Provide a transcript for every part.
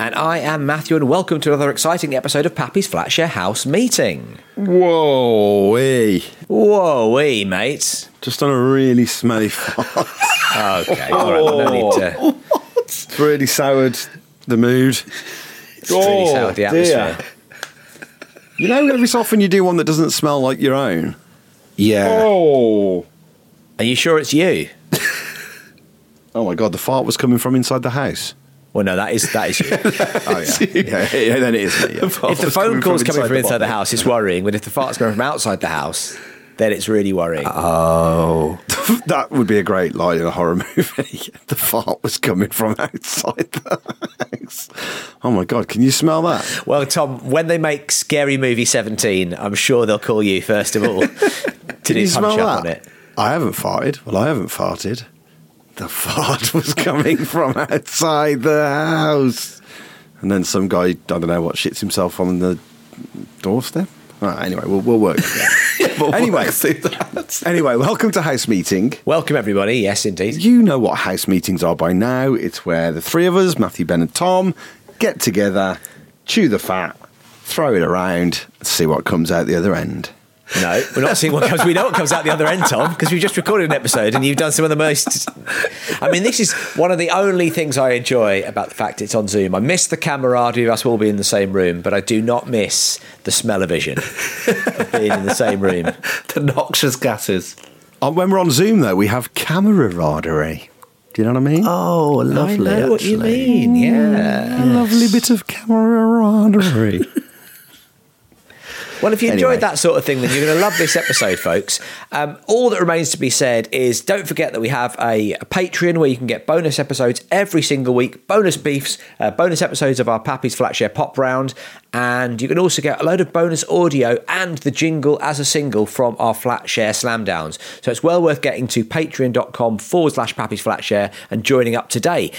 And I am Matthew, and welcome to another exciting episode of Pappy's Flatshare House Meeting. Whoa, wee. Whoa, wee, mate. Just on a really smelly fart. Okay, all right, no need to. it's really soured the mood. It's really oh, soured the atmosphere. You know, every so often you do one that doesn't smell like your own. Yeah. Oh. Are you sure it's you? Oh my god, the fart was coming from inside the house. Well, no, that is that is you. Oh yeah, yeah, yeah then it is me. yeah. if the phone call's coming from inside the house, it's worrying. But if the fart's coming from outside the house, then it's really worrying. Oh, that would be a great line in a horror movie. the fart was coming from outside the house. Oh my god, can you smell that? well, Tom, when they make Scary Movie 17, I'm sure they'll call you first of all to do you punch up that? on it. I haven't farted. Well, I haven't farted. The fart was coming from outside the house. And then some guy, I don't know what, shits himself on the doorstep. Right, anyway, we'll, we'll work. anyway, anyway, welcome to House Meeting. Welcome, everybody. Yes, indeed. You know what house meetings are by now. It's where the three of us, Matthew, Ben, and Tom, get together, chew the fat, throw it around, see what comes out the other end. No, we're not seeing what comes. We know what comes out the other end, Tom, because we've just recorded an episode and you've done some of the most. I mean, this is one of the only things I enjoy about the fact it's on Zoom. I miss the camaraderie of us all being in the same room, but I do not miss the smell of vision of being in the same room. The noxious gases. Uh, when we're on Zoom, though, we have camaraderie. Do you know what I mean? Oh, lovely. I know what you mean. Yeah. A lovely bit of camaraderie. Well, if you Anyway. enjoyed that sort of thing, then you're going to love this episode, folks. Um, all that remains to be said is don't forget that we have a, a Patreon where you can get bonus episodes every single week, bonus beefs, uh, bonus episodes of our Pappy's Flatshare Pop Round, and you can also get a load of bonus audio and the jingle as a single from our Flatshare Slam Downs. So it's well worth getting to patreon.com forward slash Pappy's Flatshare and joining up today.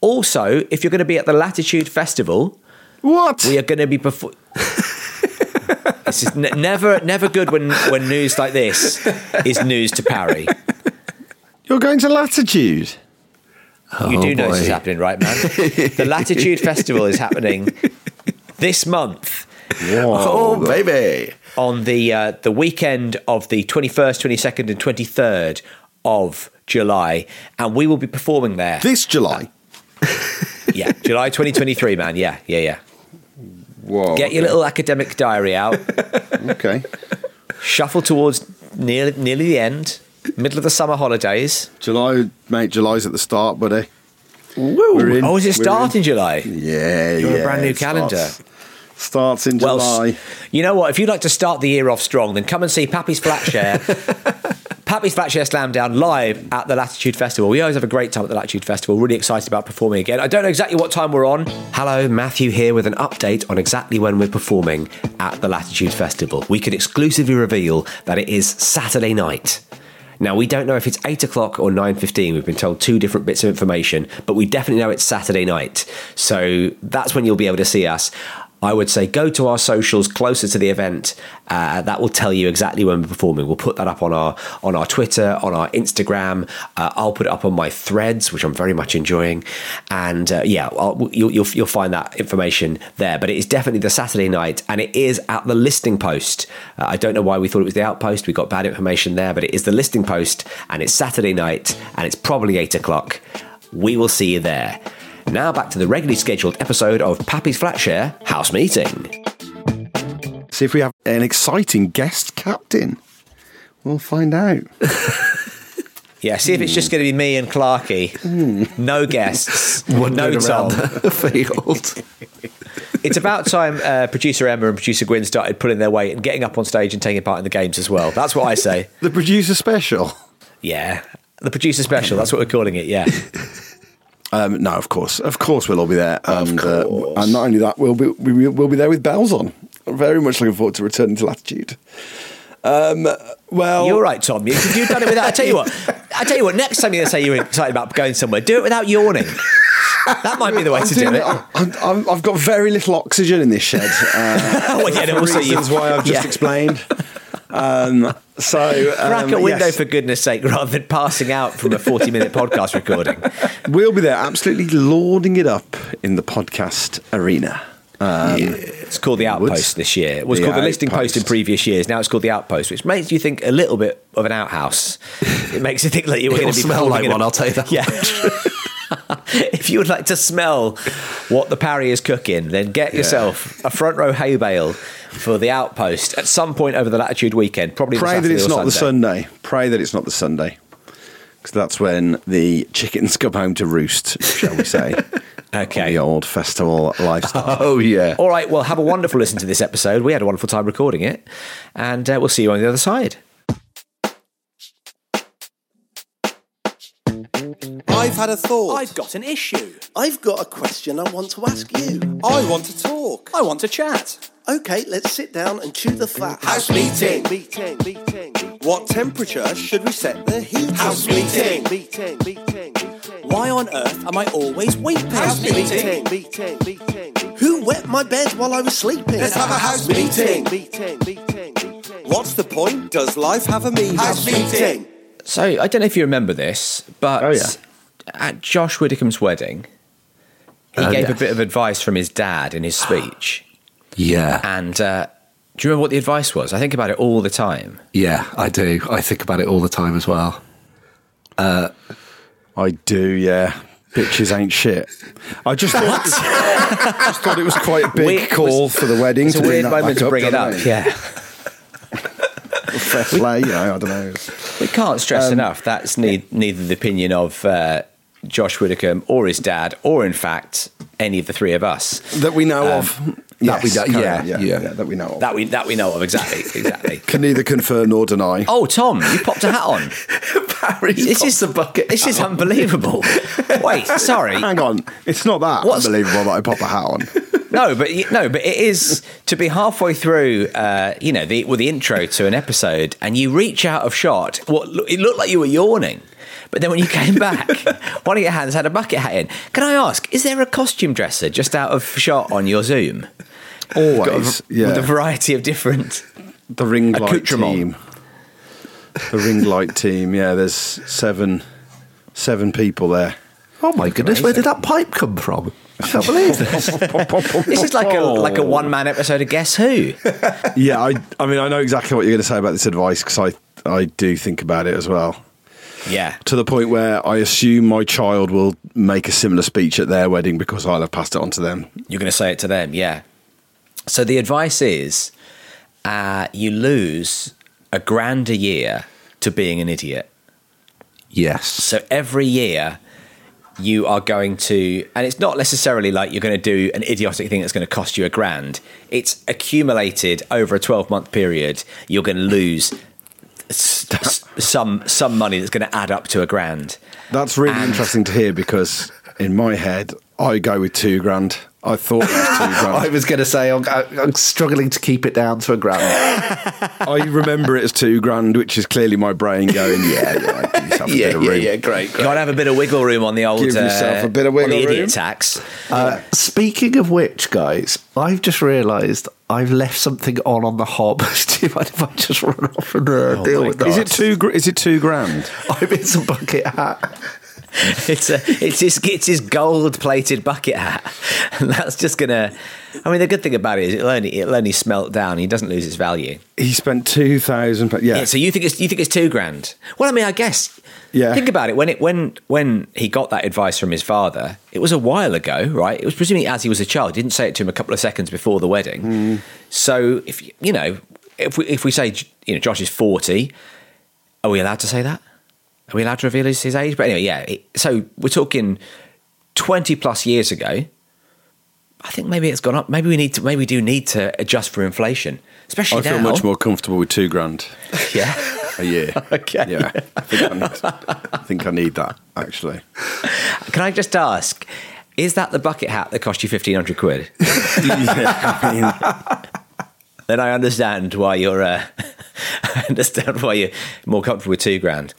Also, if you're going to be at the Latitude Festival, what? we are going to be before. this is ne- never, never good when when news like this is news to Parry. You're going to Latitude. you do know boy. this is happening, right, man? the Latitude Festival is happening this month Oh, baby. on the uh, the weekend of the twenty first, twenty second, and twenty third of July, and we will be performing there. This July. Yeah, July twenty twenty three, man. Yeah, yeah, yeah. Whoa. Get your little academic diary out. Okay. Shuffle towards nearly nearly the end, middle of the summer holidays. July, mate, July's at the start, buddy. We're in. Oh, is it We're start in July? Yeah, You're yeah. a brand new it starts- calendar. Starts in Well, July. s- you know what? If you'd like to start the year off strong, then come and see Pappy's Flatshare. Pappy's Flatshare Slam Down live at the Latitude Festival. We always have a great time at the Latitude Festival. Really excited about performing again. I don't know exactly what time we're on. Hello, Matthew here with an update on exactly when we're performing at the Latitude Festival. We could exclusively reveal that it is Saturday night. Now we don't know if it's eight o'clock or nine fifteen. We've been told two different bits of information, but we definitely know it's Saturday night. So that's when you'll be able to see us. I would say go to our socials closer to the event. Uh, that will tell you exactly when we're performing. We'll put that up on our on our Twitter, on our Instagram. Uh, I'll put it up on my threads, which I'm very much enjoying. And uh, yeah, you'll, you'll you'll find that information there. But it is definitely the Saturday night, and it is at the Listening Post. Uh, I don't know why we thought it was the outpost. We got bad information there, but it is the Listening Post, and it's Saturday night, and it's probably eight o'clock. We will see you there. Now back to the regularly scheduled episode of Pappy's Flatshare House Meeting. See if we have an exciting guest captain. We'll find out. Yeah, see if it's just going to be me and Clarky. No guests. no Tom. field. it's about time uh, producer Emma and producer Gwyn started pulling their weight and getting up on stage and taking part in the games as well. That's what I say. The producer special. Yeah. The producer special, that's what we're calling it, yeah. Um, no, of course, of course, we'll all be there, and uh, and not only that, we'll be we, we'll be there with bells on. Very much looking forward to returning to Latitude. Um, well, You're right, Tom. You, you've done it without. I tell you what. I tell you what. Next time to say you're excited about going somewhere, do it without yawning. That might be the way I'm to do it. I'm, I'm, I've got very little oxygen in this shed. Uh, well, yeah, for you- reasons why I've just yeah. explained. Um, so Crack um, a window yes, for goodness sake, rather than passing out from a 40 minute podcast recording. we'll be there, absolutely lording it up in the podcast arena. Um, It's called the Outpost Woods. this year. It was The called the Listening Post in previous years. Now it's called the Outpost, which makes you think a little bit of an outhouse. It makes you think that you were going to be smell like one, I'll tell you that Yeah. if you would like to smell what the Parry is cooking, then get yourself a front row hay bale for the Outpost at some point over the Latitude weekend. Probably Pray that it's not the Sunday. Sunday. Pray that it's not the Sunday. Because that's when the chickens come home to roost, shall we say. Okay. The old festival lifestyle. Oh yeah. All right, well, have a wonderful listen to this episode. We had a wonderful time recording it, and uh, we'll see you on the other side. I've had a thought. I've got an issue. I've got a question I want to ask you. I want to talk. I want to chat. Okay, let's sit down and chew the fat. House meeting. Meeting, meeting. What temperature should we set the heat? House meeting. Meeting, meeting. Why on earth am I always weeping? House meeting. Meeting, meeting. Who wet my bed while I was sleeping? Let's have a house meeting. Meeting, meeting, meeting. What's the point? Does life have a meaning? House meeting. So I don't know if you remember this, but Oh, yeah. at Josh Widdicombe's wedding, he Oh, gave a bit of advice from his dad in his speech. Yeah. And uh, do you remember what the advice was? I think about it all the time. Yeah, I do. I think about it all the time as well. I do, yeah. Bitches ain't shit. I just thought, just thought it was quite a big Weird- call was- for the wedding. It's a to bring weird moment to bring it up. Yeah. Fair play, you know, I don't know. We can't stress Um, enough that's ne- neither the opinion of uh, Josh Widdicombe or his dad, or in fact, any of the three of us. That we know of. That we Yes, know- carry yeah, on, yeah. yeah, That we know of. That we that we know of exactly, exactly. Can neither confirm nor deny. Oh, Tom, you popped a hat on. this is the bucket. This is unbelievable. Wait, sorry. Hang on. It's not that What's- unbelievable that I pop a hat on. No, but no, but it is to be halfway through. Uh, you know, the with the intro to an episode, and you reach out of shot. What lo- it looked like you were yawning, but then when you came back, one of your hands had a bucket hat in. Can I ask, is there a costume dresser just out of shot on your Zoom? Always. A yeah. with a variety of different. the ring light team. The ring light team. Yeah, there's seven seven people there. Oh my goodness, where did that pipe come from? I can't believe this. This is like a like a one man episode of Guess Who. Yeah, I I mean I know exactly what you're going to say about this advice because I I do think about it as well. Yeah, To the point where I assume my child will make a similar speech at their wedding because I'll have passed it on to them. You're going to say it to them, yeah. So the advice is uh, you lose a grand a year to being an idiot. Yes. So every year you are going to, and it's not necessarily like you're going to do an idiotic thing that's going to cost you a grand. It's accumulated over a 12 month period. You're going to lose s- some some money that's going to add up to a grand. That's really And- interesting to hear because in my head I go with two grand. I thought it was two grand. I was going to say I'm, I'm struggling to keep it down to a grand. I remember it as two grand, which is clearly my brain going, yeah, yeah, yourself a yeah, bit of yeah, room. yeah, great. Got to have a bit of wiggle room on the old Give yourself uh, a bit of on the wiggle idiot room. tax. Uh, speaking of which, guys, I've just realised I've left something on on the hob. Do you mind if I just run off and uh, deal with that? Is it two? gr- Is it two grand? I'm in some bucket hat. it's a, it's his it's his gold plated bucket hat, and that's just gonna. I mean, the good thing about it is it'll only it'll only smelt down. He doesn't lose its value. He spent two thousand. Yeah. Yeah. So you think it's you think it's two grand? Well, I mean, I guess. Yeah. Think about it. When it when when he got that advice from his father, it was a while ago, right? It was presumably as he was a child. He didn't say it to him a couple of seconds before the wedding. Hmm. So if you know, if we if we say you know Josh is forty, are we allowed to say that? Are we allowed to reveal his, his age? But anyway, yeah. it- So we're talking twenty plus years ago. I think maybe it's gone up. Maybe we need to. Maybe we do need to adjust for inflation, especially I feel now. much more comfortable with two grand Yeah. a year. Okay. Yeah, I think I, need, I think I need that actually. Can I just ask? Is that the bucket hat that cost you fifteen hundred quid? yeah, I mean, then I understand why you're. Uh, I understand why you're more comfortable with two grand.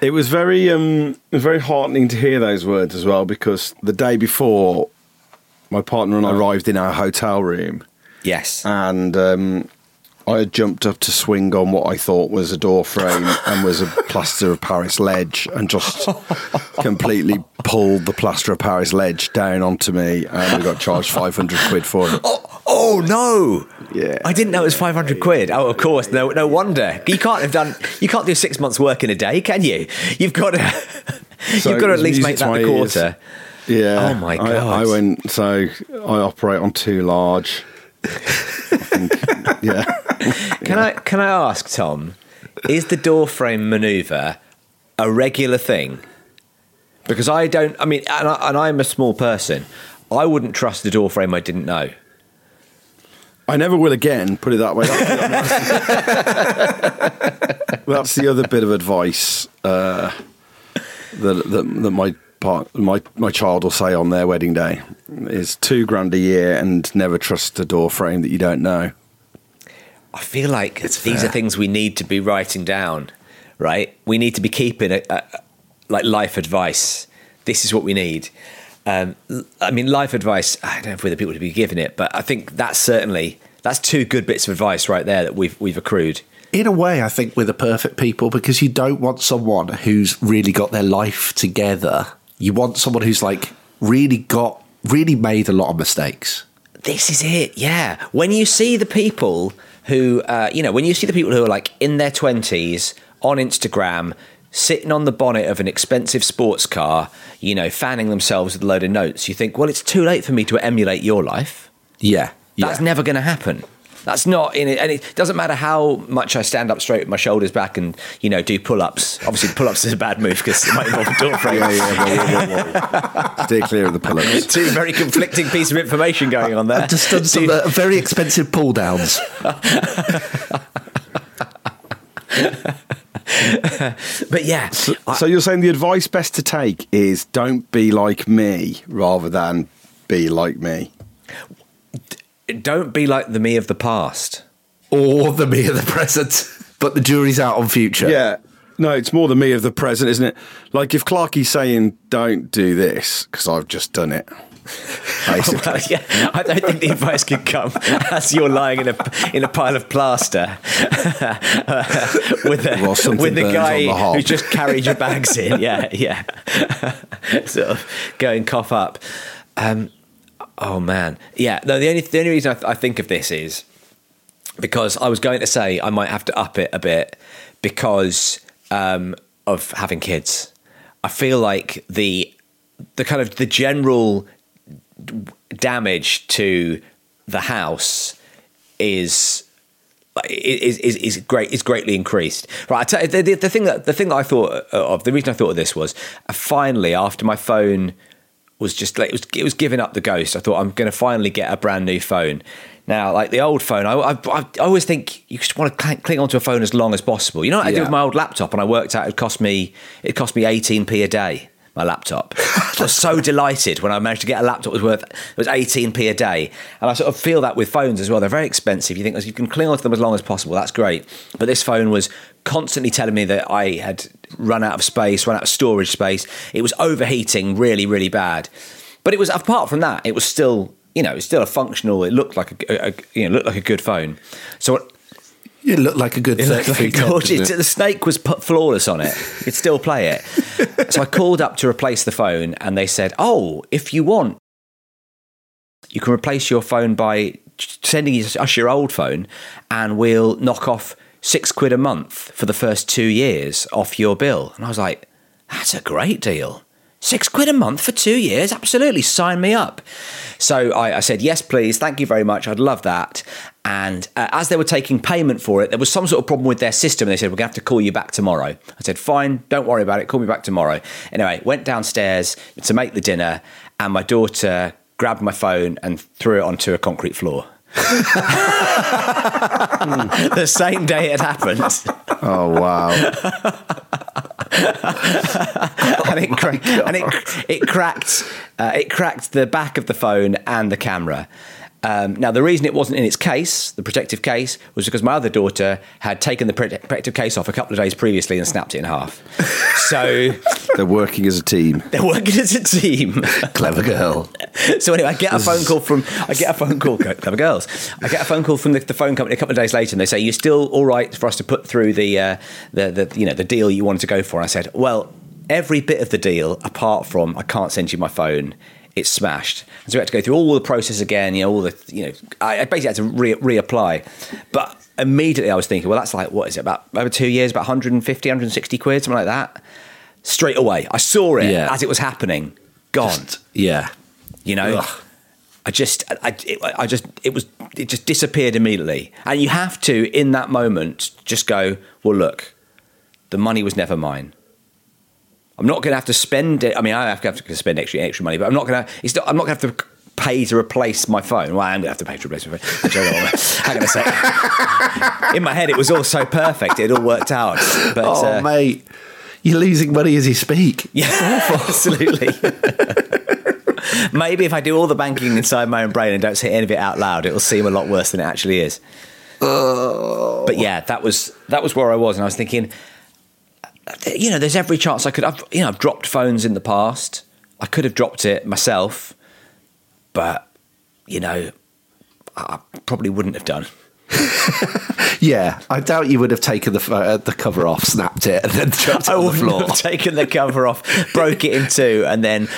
It was very um, very heartening to hear those words as well because the day before, my partner and I arrived in our hotel room, Yes. and um, I had jumped up to swing on what I thought was a door frame and was a plaster of Paris ledge, and just completely pulled the plaster of Paris ledge down onto me, and we got charged five hundred quid for it. Oh, oh no! Yeah. I didn't know it was five hundred quid. Oh, of course. No, no wonder. You can't have done. You can't do six months' work in a day, can you? You've got to. So you've got to at least make that my the ears. quarter. Yeah. Oh my I- God. I, went. So I operate on too large. I think, yeah. Can I? Can I ask Tom? Is the door frame manoeuvre a regular thing? Because I don't. I mean, and, I, I'm a small person. I wouldn't trust the door frame I didn't know. I never will again. Put it that way. That's, that's the other bit of advice uh, that, that that my part my my child will say on their wedding day is two grand a year and never trust a door frame that you don't know. I feel like these fair. are things we need to be writing down, right? We need to be keeping a, a, like life advice. This is what we need. Um, I mean, life advice. I don't know if we're the people would be giving it, but I think that's certainly that's two good bits of advice right there that we've we've accrued. in a way, I think we're the perfect people because you don't want someone who's really got their life together. You want someone who's like really got, really made a lot of mistakes. This is it, yeah. When you see the people who, uh, you know, when you see the people who are like in their 20s on Instagram, sitting on the bonnet of an expensive sports car, you know, fanning themselves with a load of notes, you think, well, it's too late for me to emulate your life. Yeah. That's yeah. never going to happen. That's not in it, and it doesn't matter how much I stand up straight with my shoulders back and you know do pull-ups. Obviously, pull-ups is a bad move because it might involve a door frame. Yeah, yeah, whoa, whoa, whoa, whoa. Stay clear of the pull-ups. Two very conflicting pieces of information going on there. I've just done some uh, very expensive pull downs. but yeah, I- So you're saying the advice best to take is don't be like me rather than be like me. Don't be like the me of the past. or the me of the present. But the jury's out on future. Yeah. No, it's more the me of the present, isn't it? Like if Clarky's saying, don't do this, because I've just done it. Basically. Well, yeah, I don't think the advice could come as you're lying in a in a pile of plaster uh, with the, While something with the guy on the who just carried your bags in. Yeah, yeah. sort of going cough up. Um, oh man, yeah. No, the only the only reason I, th- I think of this is because I was going to say I might have to up it a bit because um, of having kids. I feel like the the kind of the general damage to the house is is is, is great is greatly increased. Right, you, the, the, the thing that the thing that I thought of the reason I thought of this was uh, finally after my phone was just like it was it was giving up the ghost. I thought I'm going to finally get a brand new phone. Now, like the old phone, I, I, I always think you just want to cling, cling onto a phone as long as possible. You know what I did with my old laptop, and I worked out it cost me it cost me 18p a day. My laptop. I was so delighted when I managed to get a laptop that was worth it was 18p a day, and I sort of feel that with phones as well. They're very expensive. You think you can cling on to them as long as possible. That's great. But this phone was constantly telling me that I had run out of space, run out of storage space. It was overheating really, really bad. But it was apart from that, it was still you know, it was still a functional. It looked like a, a you know looked like a good phone. So You look like a good it looked like gorgeous. it? The snake was put flawless on it. You'd still play it. so I called up to replace the phone, and they said, "Oh, if you want, you can replace your phone by sending us your old phone, and we'll knock off six quid a month for the first two years off your bill." And I was like, "That's a great deal." Six quid a month for two years? Absolutely, sign me up. So I, I said, yes, please, thank you very much, I'd love that. And uh, as they were taking payment for it, there was some sort of problem with their system. They said, we're going to have to call you back tomorrow. I said, fine, don't worry about it, call me back tomorrow. Anyway, went downstairs to make the dinner, and my daughter grabbed my phone, and threw it onto a concrete floor. the same day it happened. Oh wow! and it, cra- and it, it cracked uh, it cracked the back of the phone and the camera. Um, now, the reason it wasn't in its case, the protective case, was because my other daughter had taken the protective case off a couple of days previously and snapped it in half. So They're working as a team. they're working as a team. Clever girl. So anyway, I get a phone call from I get a phone call, clever girls. I get a phone call from the, the phone company a couple of days later, and they say, "You're still all right for us to put through the uh, the the you know the deal you wanted to go for." And I said, "Well, every bit of the deal, apart from I can't send you my phone." It's smashed, and so we had to go through all the process again. You know, all the you know, I I basically had to re- reapply. But immediately I was thinking, well, that's like what is it about over two years, about 150, 160 quid, something like that. Straight away, I saw it Yeah. as it was happening. Gone. Yeah. You know, Ugh. I just, I, it, I just, it was, it just disappeared immediately. And you have to, in that moment, just go, well, look, the money was never mine. I'm not going to have to spend it. I mean, I have to, have to spend extra, extra money, but I'm not going to. It's not, I'm not going to have to pay to replace my phone. Well, I'm going to have to pay to replace my phone. Actually, I don't know. Hang on a sec. In my head, it was all so perfect. It all worked out. But Oh, uh, mate. You're losing money as you speak. yeah, absolutely. Maybe if I do all the banking inside my own brain and don't say any of it out loud, it will seem a lot worse than it actually is. But yeah, that was that was where I was, and I was thinking, you know, there's every chance I could. I've you know, I've dropped phones in the past. I could have dropped it myself, but you know, I probably wouldn't have done. Yeah, I doubt you would have taken the uh, the cover off, snapped it, and then dropped it I on the wouldn't floor. have taken the cover off, broke it in two, and then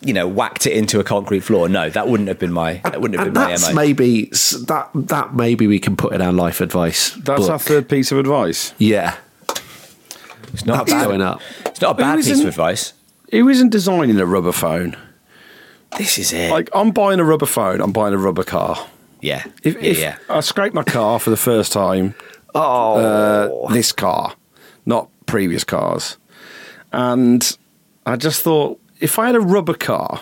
you know whacked it into a concrete floor. No, that wouldn't have been my that wouldn't have and been my MO. maybe that that maybe we can put in our life advice. That's book. our third piece of advice. Yeah, It's not bad. going up. It's not a bad piece of advice. Who isn't designing a rubber phone? This is it. Like I'm buying a rubber phone. I'm buying a rubber car. yeah, If, yeah, if yeah. I scrape my car for the first time, Oh, uh, this car, not previous cars, and I just thought if I had a rubber car,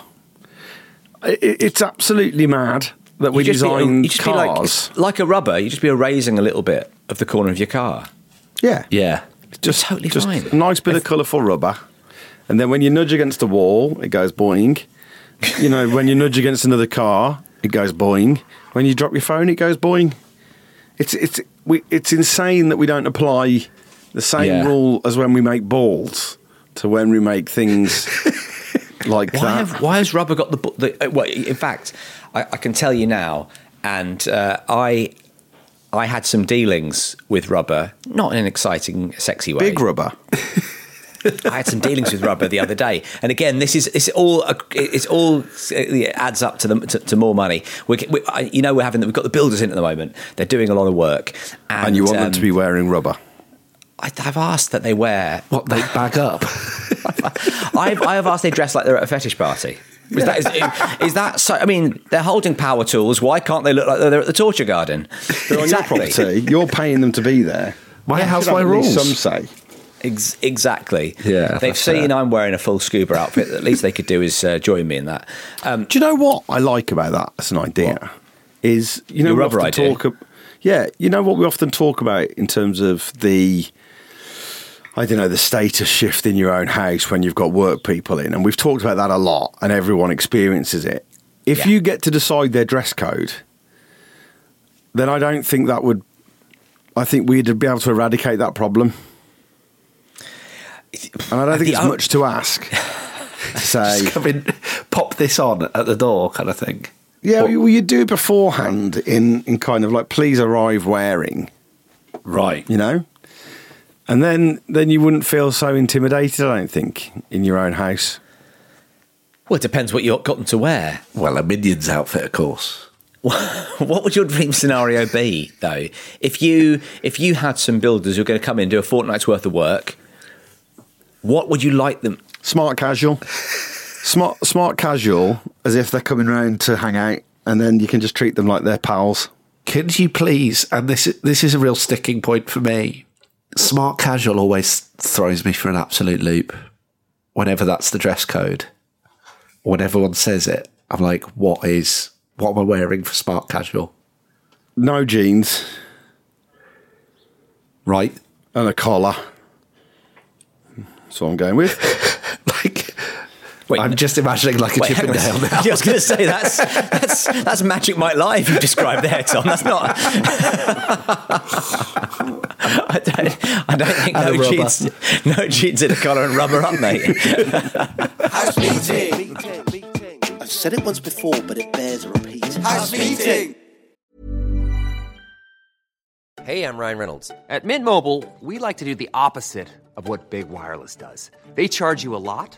i it's absolutely mad that we be- design be like, cars. like a rubber. You just be erasing a little bit of the corner of your car. yeah, yeah. Just totally just fine. a nice bit of colourful rubber, and then when you nudge against the wall, it goes boing. you know, when you nudge against another car, it goes boing. When you drop your phone, it goes boing. It's it's we, it's insane that we don't apply the same Yeah. rule as when we make balls to when we make things like Why, that. have, why has rubber got the, the uh, well, in fact, I, I can tell you now, and uh, I I had some dealings with rubber, not in an exciting, sexy way. Big rubber. I had some dealings with rubber the other day, and again, this is it's all it's all it adds up to the to, to more money. We, we, I- you know, we're having we've got the builders in at the moment. They're doing a lot of work, and, And you want them um, to be wearing rubber. I, I've asked that they wear. What they bag up? I've, I have asked they dress like they're at a fetish party. Is that, is, is that so? I mean, they're holding power tools. Why can't they look like they're at the torture garden? They're on your property. You're paying them to be there. My You house, my have at least rules. Some say. Ex- exactly. Yeah, They've seen fair. I'm wearing a full scuba outfit. At least they could do is uh, join me in that. Um, Do you know what I like about that as an idea? Is you know Your we often idea? talk. ab- Yeah, you know what we often talk about in terms of the. I don't know the status shift in your own house when you've got work people in, and we've talked about that a lot, and everyone experiences it. If Yeah. you get to decide their dress code, then I don't think that would. I think we'd be able to eradicate that problem, and I don't think it's much to ask. to say, Just come in, pop this on at the door, kind of thing. Yeah, well, you do it beforehand in, in kind of like, please arrive wearing, Right. you know? And then, then you wouldn't feel so intimidated, I don't think, in your own house. well, it depends what you've got them to wear. Well, a minions outfit, of course. what would your dream scenario be, though? If you if you had some builders who were going to come in and do a fortnight's worth of work, what would you like them? Smart casual. Smart, smart casual, as if they're coming round to hang out, and then you can just treat them like they're pals. Can you please? And this this is a real sticking point for me. Smart casual always throws me for an absolute loop. Whenever that's the dress code, when everyone says it, I'm like, what is what am I wearing for smart casual? No jeans Right? and a collar. That's what I'm going with. Like Wait, I'm just imagining like a Wait, hang on. Chippendale now. I was going to say that's that's that's Magic Mike Live you described there, Tom. That's not. I don't. I don't think And no rubber. jeans, no jeans in a collar and rubber up, mate. House meeting. I've said it once before, but it bears a repeat. House meeting. Hey, I'm Ryan Reynolds. At Mint Mobile, we like to do the opposite of what Big Wireless does. They charge you a lot,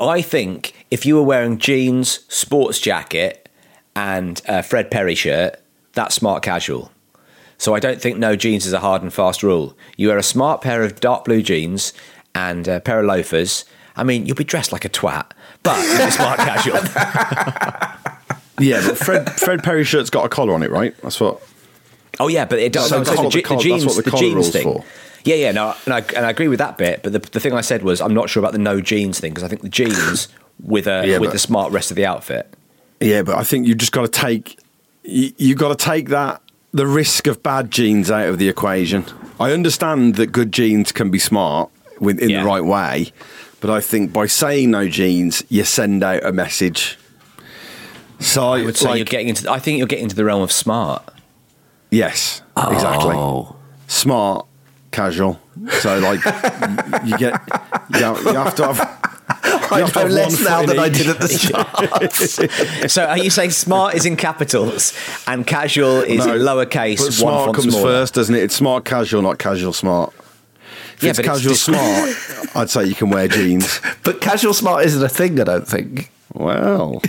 I think if you were wearing jeans, sports jacket, and a Fred Perry shirt, that's smart casual. So I don't think no jeans is a hard and fast rule. You wear a smart pair of dark blue jeans and a pair of loafers. I mean, you'll be dressed like a twat, but you'll be smart casual. Yeah, but Fred Fred Perry shirt's got a collar on it, right? That's what. Oh yeah, but it does. So I'm the the, the jeans, what the the jeans thing. for. Yeah, yeah, no, and I, and I agree with that bit. But the, the thing I said was, I'm not sure about the no jeans thing because I think the jeans with a Yeah, with but- the smart rest of the outfit. Yeah, but I think you've just got to take you, you got to take that the risk of bad jeans out of the equation. I understand that good jeans can be smart with, in Yeah. the right way, but I think by saying no jeans, you send out a message. So I would say like, you're getting into. I think you're getting into the realm of smart. yes, exactly. Oh. Smart, casual. So like you get you, have- you have to have. I You have to know have less now foot in than I did at the start. So are you saying smart is in capitals and casual is No, in lowercase? But smart font comes smaller? first, doesn't it? It's smart casual, not casual smart. If Yeah, it's but it's casual dis- smart, I'd say you can wear jeans. but casual smart isn't a thing, I don't think. Well,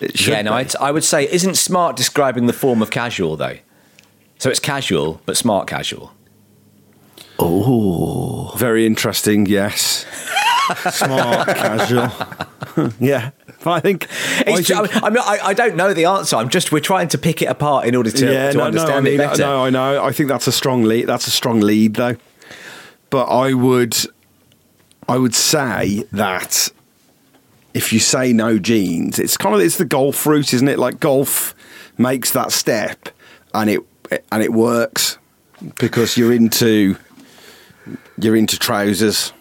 it should Yeah, no, be. I'd, I would say isn't smart describing the form of casual though? So it's casual, but smart casual. Oh. very interesting. Yes, smart casual. yeah, but I think. I It's, think I, am not, I, I don't know the answer. I'm just we're trying to pick it apart in order to, yeah, to no, no, understand I mean, it better. no, I know. I think that's a strong lead. That's a strong lead, though. But I would, I would say that if you say no jeans, it's kind of it's the golf route, isn't it? Like golf makes that step, and it and it works because you're into you're into trousers.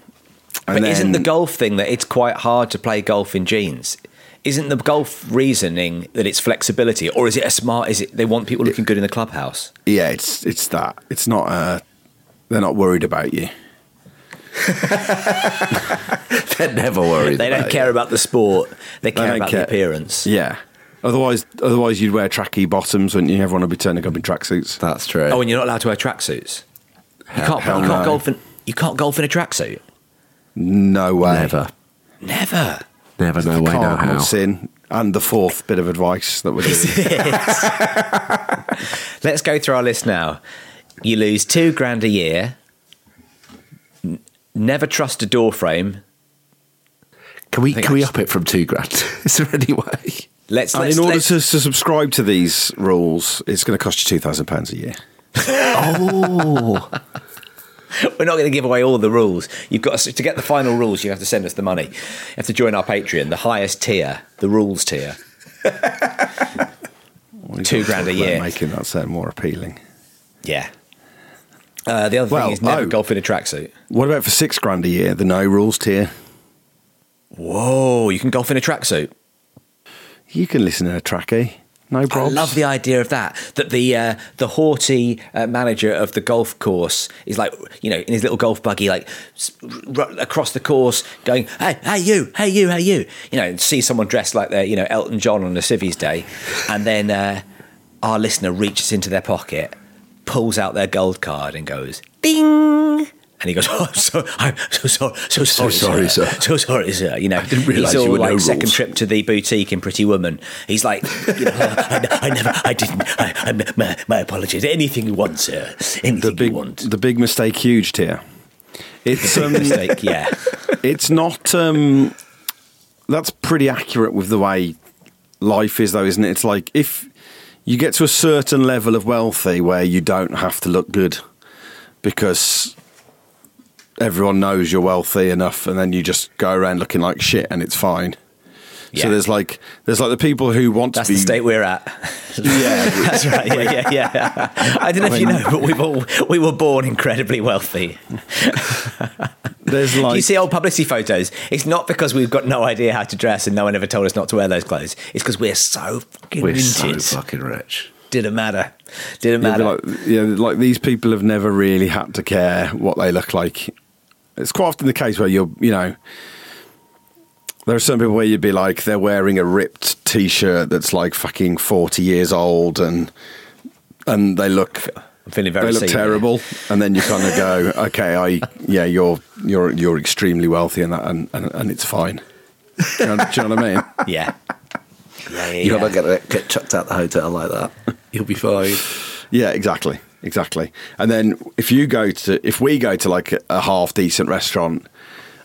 And But isn't the golf thing that it's quite hard to play golf in jeans? Isn't the golf reasoning that it's flexibility, or is it a smart? Is it they want people looking good in the clubhouse? Yeah, it's it's that. It's not. Uh, they're not worried about you. They're never worried. They don't care it. about the sport. They care don't about care. the appearance. Yeah. Otherwise, otherwise you'd wear tracky bottoms, wouldn't you? Everyone would be turning up in tracksuits. That's true. Oh, and you're not allowed to wear tracksuits. You can't. hell you can't no. golf in. You can't golf in a tracksuit. No way. never. Never. Never no way, no Cardinal how. sin. And the fourth bit of advice that we're giving. Let's go through our list now. You lose two grand a year. N- never trust a door frame. Can we think can we up it from two grand? Is there any way? Let's. and let's in order let's- to, to subscribe to these rules, it's going to cost you £2,000 a year. Oh, We're not going to give away all the rules. You've got to, to get the final rules. You have to send us the money. You have to join our Patreon, the highest tier, the rules tier. We've Two grand a year. Making that sound more appealing. Yeah. Uh, the other Well, thing is never oh. golf in a tracksuit. What about for six grand a year, the no rules tier? Whoa! You can golf in a tracksuit. You can listen to a trackie. No problem. I love the idea of that. That the uh, the haughty uh, manager of the golf course is like, you know, in his little golf buggy, like r- across the course, going, "Hey, hey, you, hey, you, hey, you," you know, and see someone dressed like they're, you know, Elton John on a civvies day, and then uh, our listener reaches into their pocket, pulls out their gold card, and goes, "Ding." And he goes, "Oh, I'm so, I'm so sorry, so sorry, sorry, sir. so sorry, sir." You know, I didn't realise he's all you were no like second rules. trip to the boutique in Pretty Woman. He's like, you know, I, I never, I didn't. I, I, my, my apologies. Anything you want, sir. Anything the big you want. the big mistake huge tier. It's um, mistake. Yeah, it's not um that's pretty accurate with the way life is though isn't it it's like if you get to a certain level of wealthy where you don't have to look good because everyone knows you're wealthy enough and then you just go around looking like shit and it's fine Yeah. so there's like there's like the people who want that's to be the state we're at. yeah That's right. Yeah, yeah, yeah. I don't know if you know, but we all we were born incredibly wealthy. there's like you see old publicity photos? It's not because we've got no idea how to dress and no one ever told us not to wear those clothes. It's because we're so fucking We're so fucking rich. Didn't matter. Didn't matter. but like, yeah, like these people have never really had to care what they look like. It's quite often the case where you're, you know, there are some people where you'd be like, they're wearing a ripped t-shirt that's like fucking forty years old, and and they look, I'm feeling very they look senior. terrible, and then you kind of go, okay, I, yeah, you're you're you're extremely wealthy, and that, and and, and it's fine. Do you, know, do you know what I mean? Yeah. Yeah, yeah, You're yeah. not going to get chucked out the hotel like that. You'll be fine. Yeah, exactly, exactly. And then if you go to, if we go to like a, half decent restaurant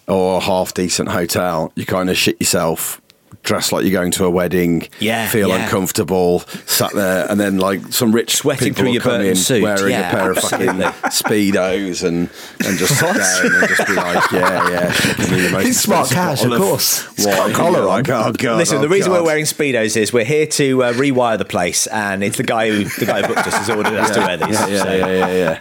or a half decent hotel, you kind of shit yourself, dress like you're going to a wedding, Yeah, feel yeah. uncomfortable, sat there, and then like some rich Sweating people through your come in suit, wearing yeah, a pair of fucking speedos and and just sit down and just be like, yeah, yeah, give me the most It's smart cash, of course. It's wine. got a collar like, oh god, Listen, oh, the reason God. we're wearing speedos is we're here to uh, rewire the place, and it's the guy who the guy who booked us has ordered us to wear these. Yeah, yeah, So- yeah, yeah, yeah.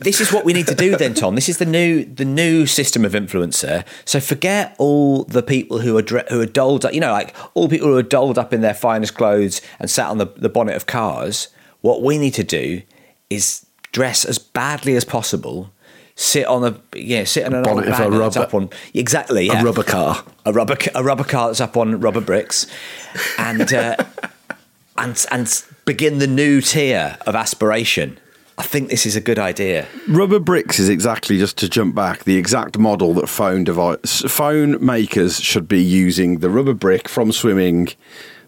This is what we need to do then tom. This is the new the new system of influencer. So forget all the people who are dre- who are dolled up you know like all people who are dolled up in their finest clothes and sat on the, the bonnet of cars. What we need to do is dress as badly as possible sit on a yeah sit on an bonnet of a rubber- up on exactly yeah. A rubber car. a rubber a rubber car that's up on rubber bricks. And uh, and and begin the new tier of aspiration I think this is a good idea. Rubber bricks is exactly just to jump back the exact model that phone device phone makers should be using the rubber brick from swimming.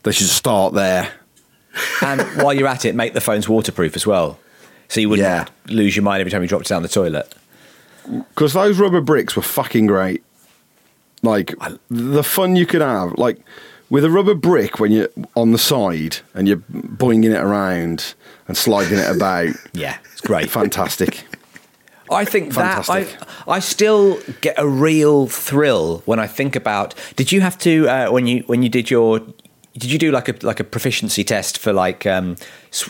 They should start there. And while you're at it, make the phones waterproof as well. So you wouldn't Yeah. lose your mind every time you dropped it down the toilet. Because those rubber bricks were fucking great. Like the fun you could have, like with a rubber brick when you're on the side and you're boinging it around and sliding it about. Yeah, it's great. Fantastic. I think Fantastic. that I, I still get a real thrill when I think about. Did you have to uh, when you when you did your did you do like a like a proficiency test for like um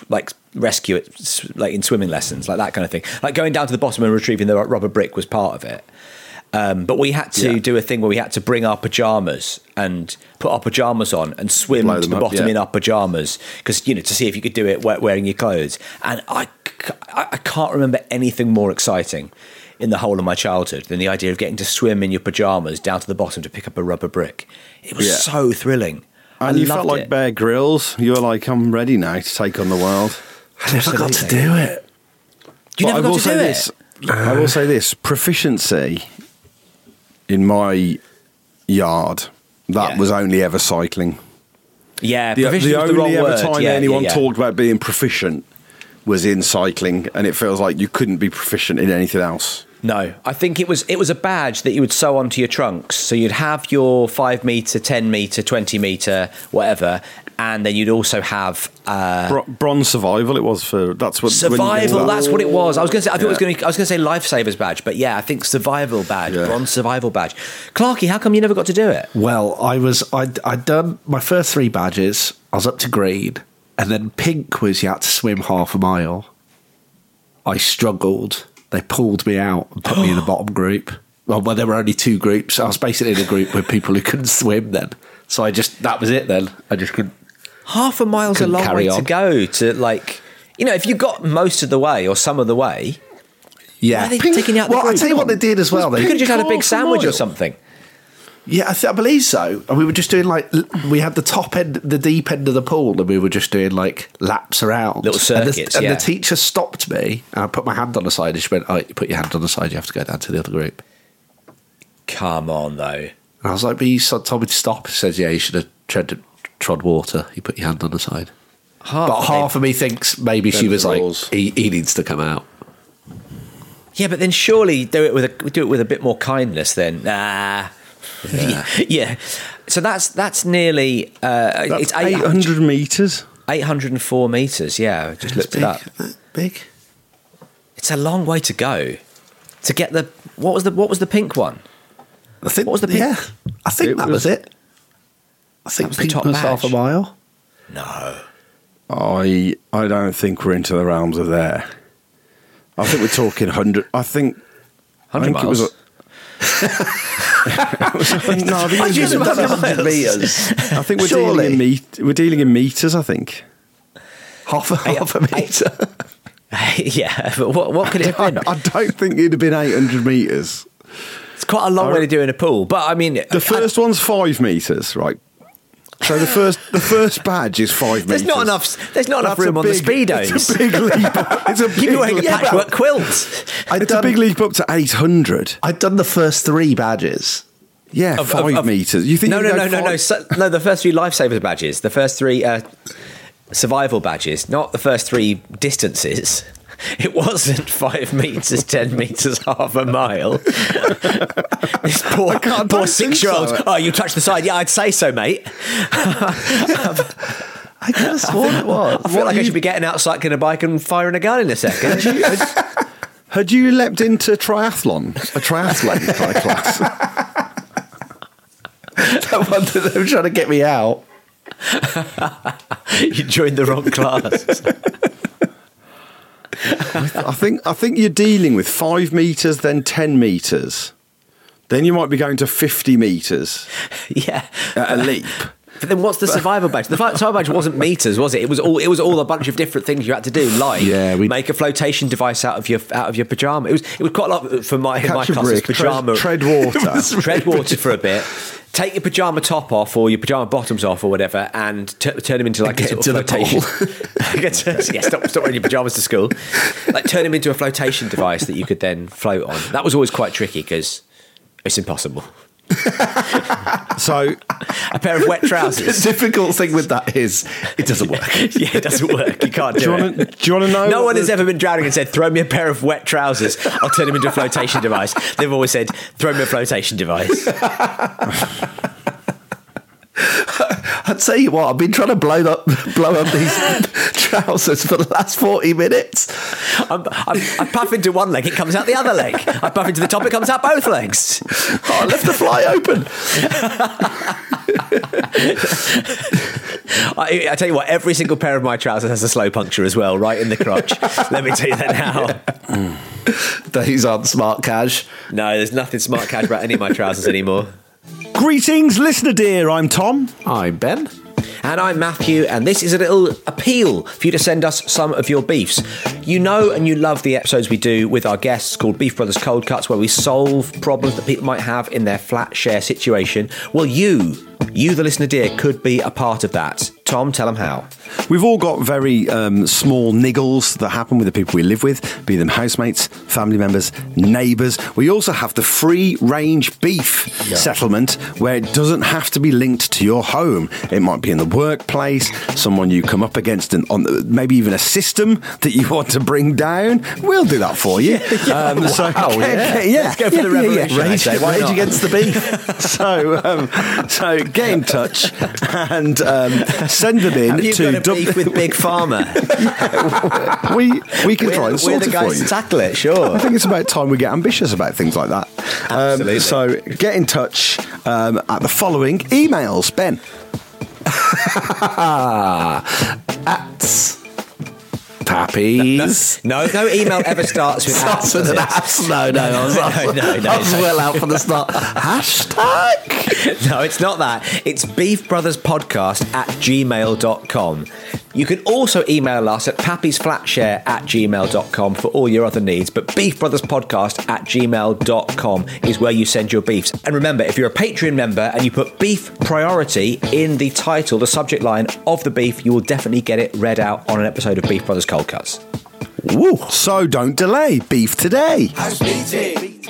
like rescue it like in swimming lessons like that kind of thing like going down to the bottom and retrieving the rubber brick was part of it. Um, but we had to Yeah. do a thing where we had to bring our pajamas and put our pajamas on and swim Blow to the up, bottom yeah. in our pajamas because you know to see if you could do it wearing your clothes. And I, I can't remember anything more exciting in the whole of my childhood than the idea of getting to swim in your pajamas down to the bottom to pick up a rubber brick. It was Yeah. so thrilling. And I you felt like it. Bear Grylls. You were like, I'm ready now to take on the world. I never got to do it. You But never I got will to say do this. it. I will say this: proficiency in my yard. That Yeah. was only ever cycling. Yeah, The, the only wrong ever word. time Yeah, anyone yeah. talked about being proficient was in cycling, and it feels like you couldn't be proficient in anything else. No, I think it was it was a badge that you would sew onto your trunks. So you'd have your five meter, ten meter, twenty meter, whatever, and then you'd also have uh, Bro- bronze survival. It was for that's what when you- survival. That's what it was. I was going to say. I thought it was going. to I was going to say lifesavers badge, but yeah, I think survival badge, Yeah. bronze survival badge. Clarky, how come you never got to do it? Well, I was I'd, I'd done my first three badges. I was up to green, and then pink was you had to swim half a mile. I struggled. They pulled me out and put me in the bottom group. Well, well, there were only two groups. I was basically in a group with people who couldn't swim then. So I just that was it. Then I just couldn't. Half a mile's a long way on. to go to like you know if you got most of the way or some of the way Yeah. why are they taking out the well, I'll tell you what they did as well. you They, could have just had a big a sandwich or something yeah, I, th- I believe so. And we were just doing like we had the top end, the deep end of the pool, and we were just doing like laps around Little And the- circuits, And the, teacher stopped me, and I put my hand on the side, and she went, "Oh, you put your hand on the side. You have to go down to the other group." come on though And I was like, "But you told me to stop." She says, "Yeah, you should have tread, trod water. You put your hand on the side." half, but half of me thinks maybe she was like, he, "He needs to come out." yeah but then surely do it with a do it with a bit more kindness then nah yeah, yeah. so that's that's nearly uh, That's it's 800 metres. 804 meters yeah I just looked it up That big. it's a long way to go to get the what was the what was the pink one I think What was the pink- yeah? I think It that was- was, it. I think was the pink top was half a mile. no I I don't think we're into the realms of there. I think we're talking 100. I think. 100 think it was. miles? A, it was no, I think, it was You've done 100 I think we're Surely. dealing in met, We're dealing in meters. I think. half a half a meter. yeah but what, what could it have I, been I don't think it'd have been 800 meters. it's quite a long way to do in a pool but I mean The first one's five meters, right? So the first the first badge is five There's meters. There's not enough. There's not enough That's a room on the speedos. It's a big leap. It's a big You'd be wearing a leap. patchwork quilt. I'd It's a big leap up to 800. I'd done the first three badges. Yeah, Of- five of- of- meters. You think No, you no, go no, no, no, so, no. The first three lifesavers badges, the first three uh, survival badges, not the first three distances. It wasn't five meters, ten meters, half a mile. this poor, can't- I poor six-year-old. so. Oh, you touched the side. Yeah, I'd say so, mate. I could have sworn it was. I feel like I should be getting out, cycling a bike, and firing a gun in a second. Had you leapt into triathlon, a triathlon kind of class? No wonder they were trying to get me out. you joined the wrong class. I think I think you're dealing with five meters, then ten meters, then you might be going to fifty meters yeah. at a leap. But then, what's the survival badge? The survival badge wasn't meters, was it? It was all. It was all a bunch of different things you had to do, like Yeah, we- make a flotation device out of your out of your pajama. It was. It was quite a lot for my my a class. Pajama tread, tread water. tread water for a bit. Take your pajama top off or your pajama bottoms off or whatever, and t- turn them into like a Get sort of flotation. To- yeah, stop, stop wearing your pajamas to school. Like turn them into a flotation device that you could then float on. That was always quite tricky because it's impossible. So A pair of wet trousers. The difficult thing with that is it doesn't work. yeah, it doesn't work. You can't do, do you it. want to do you want to know? No what one has ever been drowning and said, "Throw me a pair of wet trousers. I'll turn them into a flotation device." They've always said, "Throw me a flotation device." I'd tell you what, I've been trying to blow up, blow up these trousers for the last 40 minutes. I'm, I'm, I puff into one leg, it comes out the other leg. I puff into the top, it comes out both legs. Oh, I left the fly open. I, I tell you what, every single pair of my trousers has a slow puncture as well, right in the crotch. Let me tell you that now. These aren't smart cash. No, there's nothing smart cash about any of my trousers anymore. Greetings, listener dear. I'm Tom. I'm Ben. And I'm Matthew, and this is a little appeal for you to send us some of your beefs. You know and you love the episodes we do with our guests called Beef Brothers Cold Cuts, where we solve problems that people might have in their flat share situation. Well, you, you, the listener dear, could be a part of that. Tom, tell them how. We've all got very um, small niggles that happen with the people we live with, be them housemates, family members, neighbours. We also have the free range beef settlement where it doesn't have to be linked to your home. It might be in the workplace, someone you come up against, and on the, maybe even a system that you want to bring down. We'll do that for you. Um, so, yeah. yeah. Let's go for the Yeah, yeah, yeah. revolution, I Rage, say. Why not? against the beef. so, um, so get in touch and um, send them in Have you to got a dub- beef with Big Pharma? we we can we're, try and we're sort the it for you. to tackle it, Sure. I think it's about time we get ambitious about things like that. Absolutely. Um, so get in touch um, at the following emails, Ben. At Pappies. No, no email ever starts with Starts with an ass. No, no, I was, No, no, no, I was no. well out from the start. Hashtag. No, it's not that. It's beefbrotherspodcast at gmail.com. You can also email us at pappysflatshare at gmail.com for all your other needs, but beefbrotherspodcast at gmail.com is where you send your beefs. And remember, if you're a Patreon member and you put beef priority in the title, the subject line of the beef, you will definitely get it read out on an episode of Beef Brothers Cold Cuts. Woo. So don't delay. Beef today. House meeting.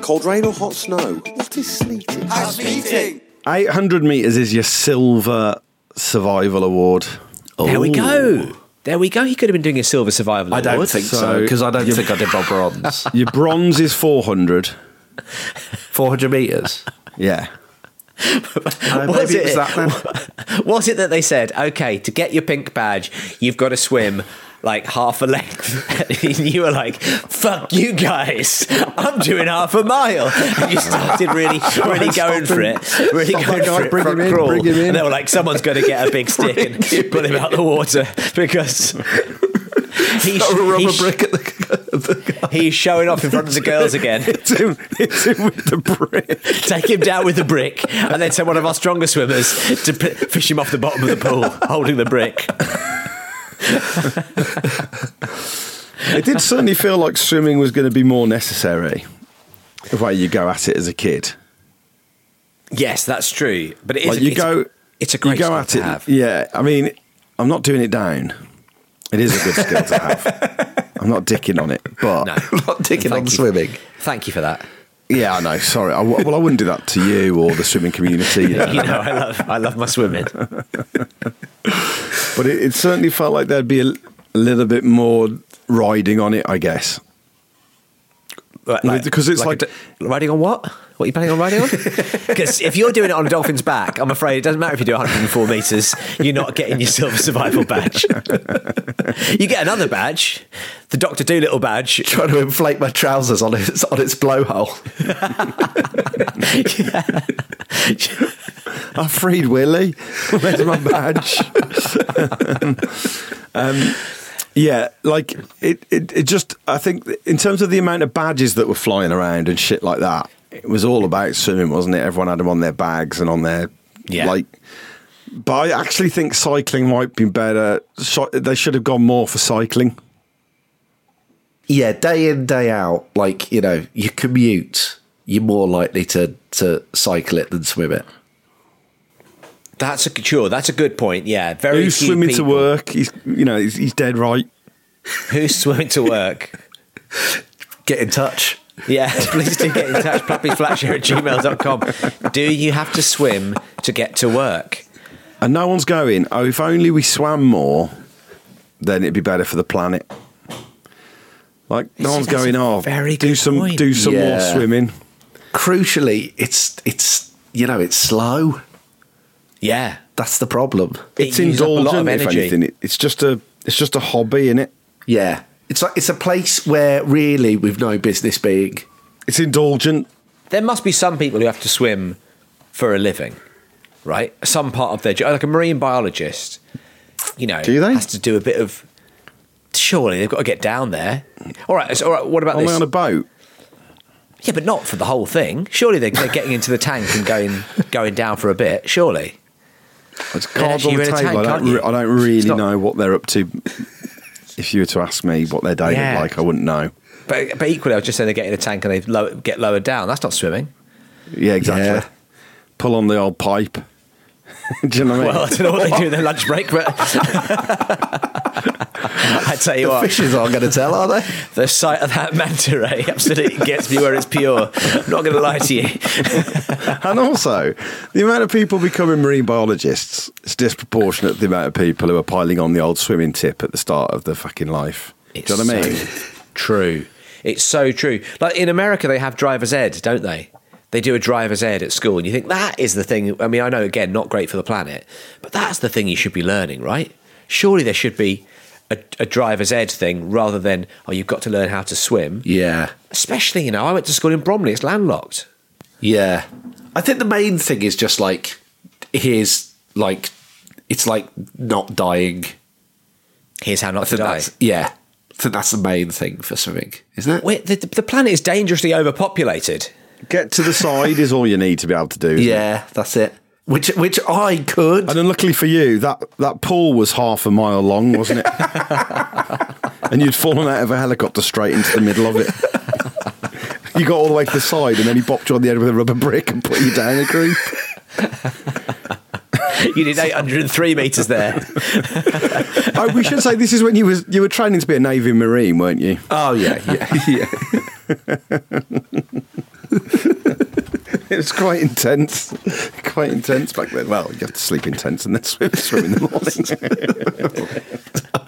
Cold rain or hot snow? What is sleeting? House meeting. 800 metres is your silver survival award. There we go. There we go. He could have been doing a silver survival I don't think so because I don't think I did my bronze. Your bronze is 400. 400 meters. Yeah. Uh, was it, it was that then. was it that they said, okay, to get your pink badge, you've got to swim like half a length? and you were like, fuck you guys, I'm doing half a mile. And you started really, really going for it, really Stop going for it, bring front him in, crawl. bring him in. And they were like, someone's going to get a big stick and pull him out the water because. He's, a rubber he's, brick at the. he's showing off in front of the girls again. Hit him, hit him with the brick. take him down with the brick, and then send one of our stronger swimmers to p- fish him off the bottom of the pool, holding the brick. It did certainly feel like swimming was going to be more necessary the way you go at it as a kid. Yes, that's true. But it is Like a, you it's go, it's a great you go skill at to it. have. Yeah, I mean, I'm not doing it down. It is a good skill to have. I'm not dicking on it, but No. Not ticking Thank on you. swimming. Thank you for that. Yeah, I know. Sorry, I, w- well, I wouldn't do that to you or the swimming community. You know. You know, I love, I love my swimming. But it, it certainly felt like there'd be a, a little bit more riding on it, I guess. Like- Because it's a like- d- riding on what? What are you planning on riding on? Because if you're doing it on a dolphin's back, I'm afraid it doesn't matter if you do 104 meters. You're not getting yourself a survival badge. you get another badge, the Doctor Dolittle badge. Trying to inflate my trousers on its on its blowhole. I freed Willie. Where's my badge? um, yeah, like it, it, it just, I think in terms of the amount of badges that were flying around and shit like that, it was all about swimming, wasn't it? Everyone had them on their bags and on their, Yeah. like, but I actually think cycling might be better. So- They should have gone more for cycling. Yeah, day in day out, like you know, you commute, you're more likely to to cycle it than swim it. That's a sure. That's a good point. Yeah, very Who's few swimming to work? He's, you know, he's, he's dead right. Who's swimming to work? Get in touch. Yeah, please do get in touch. Puppyflatshare at gmail.com. Do you have to swim to get to work? And no one's going, oh, if only we swam more, then it'd be better for the planet. Like, no See, one's that's going, a oh, very do good some, point. do some more swimming. Crucially, it's it's you know it's slow. Yeah. That's the problem. It It's uses up a lot indulgent, of if energy. anything. It, it's just a, it's just a hobby, isn't it? Yeah, it's like it's a place where really we've no business being. It's indulgent. There must be some people who have to swim for a living, right? Some part of their job, like a marine biologist, you know, Do they? has to do a bit of. Surely they've got to get down there. All right, so, all right. What about Only this? on a boat. yeah, but not for the whole thing. Surely they're, they're getting into the tank and going going down for a bit. Surely. It's cards on the you're in a table. tank, I, don't re- I don't really not- know what they're up to. If you were to ask me what their day Yeah. looked like, I wouldn't know. But, but equally, I was just saying they get in a tank and they low, get lowered down. That's not swimming. Yeah, exactly. Yeah. Pull on the old pipe. Do you know what I mean? Well, I don't know what they do in their lunch break, but I tell you The what, fishes aren't going to tell, are they? the sight of that manta ray absolutely gets me where it's pure. I'm not going to lie to you. and also, the amount of people becoming marine biologists is disproportionate to the amount of people who are piling on the old swimming tip at the start of their fucking life. Do you know what I mean? so true. It's so true. Like in America, they have driver's ed, don't they? They do a driver's ed at school, and you think that is the thing. I mean, I know again, not great for the planet, but that's the thing you should be learning, right? Surely there should be a, a driver's ed thing rather than oh, you've got to learn how to swim. Yeah, Especially, you know, I went to school in Bromley; it's landlocked. yeah. I think the main thing is just like here's like it's like not dying. Here's how not to die. yeah. I think that's the main thing for swimming, isn't it? Wait, the, the planet is dangerously overpopulated. Get to the side is all you need to be able to do. isn't it? Yeah, that's it. Which which I could. And then luckily for you, that, that pool was half a mile long, wasn't it? and you'd fallen out of a helicopter straight into the middle of it. you got all the way to the side, and then he bopped you on the head with a rubber brick and put you down a group. You did 803 metres there. Oh, we should say this is when you was you were training to be a Navy Marine, weren't you? Oh yeah, yeah, yeah. It was quite intense, quite intense back then. Well, you have to sleep intense and then swim, swim in the morning.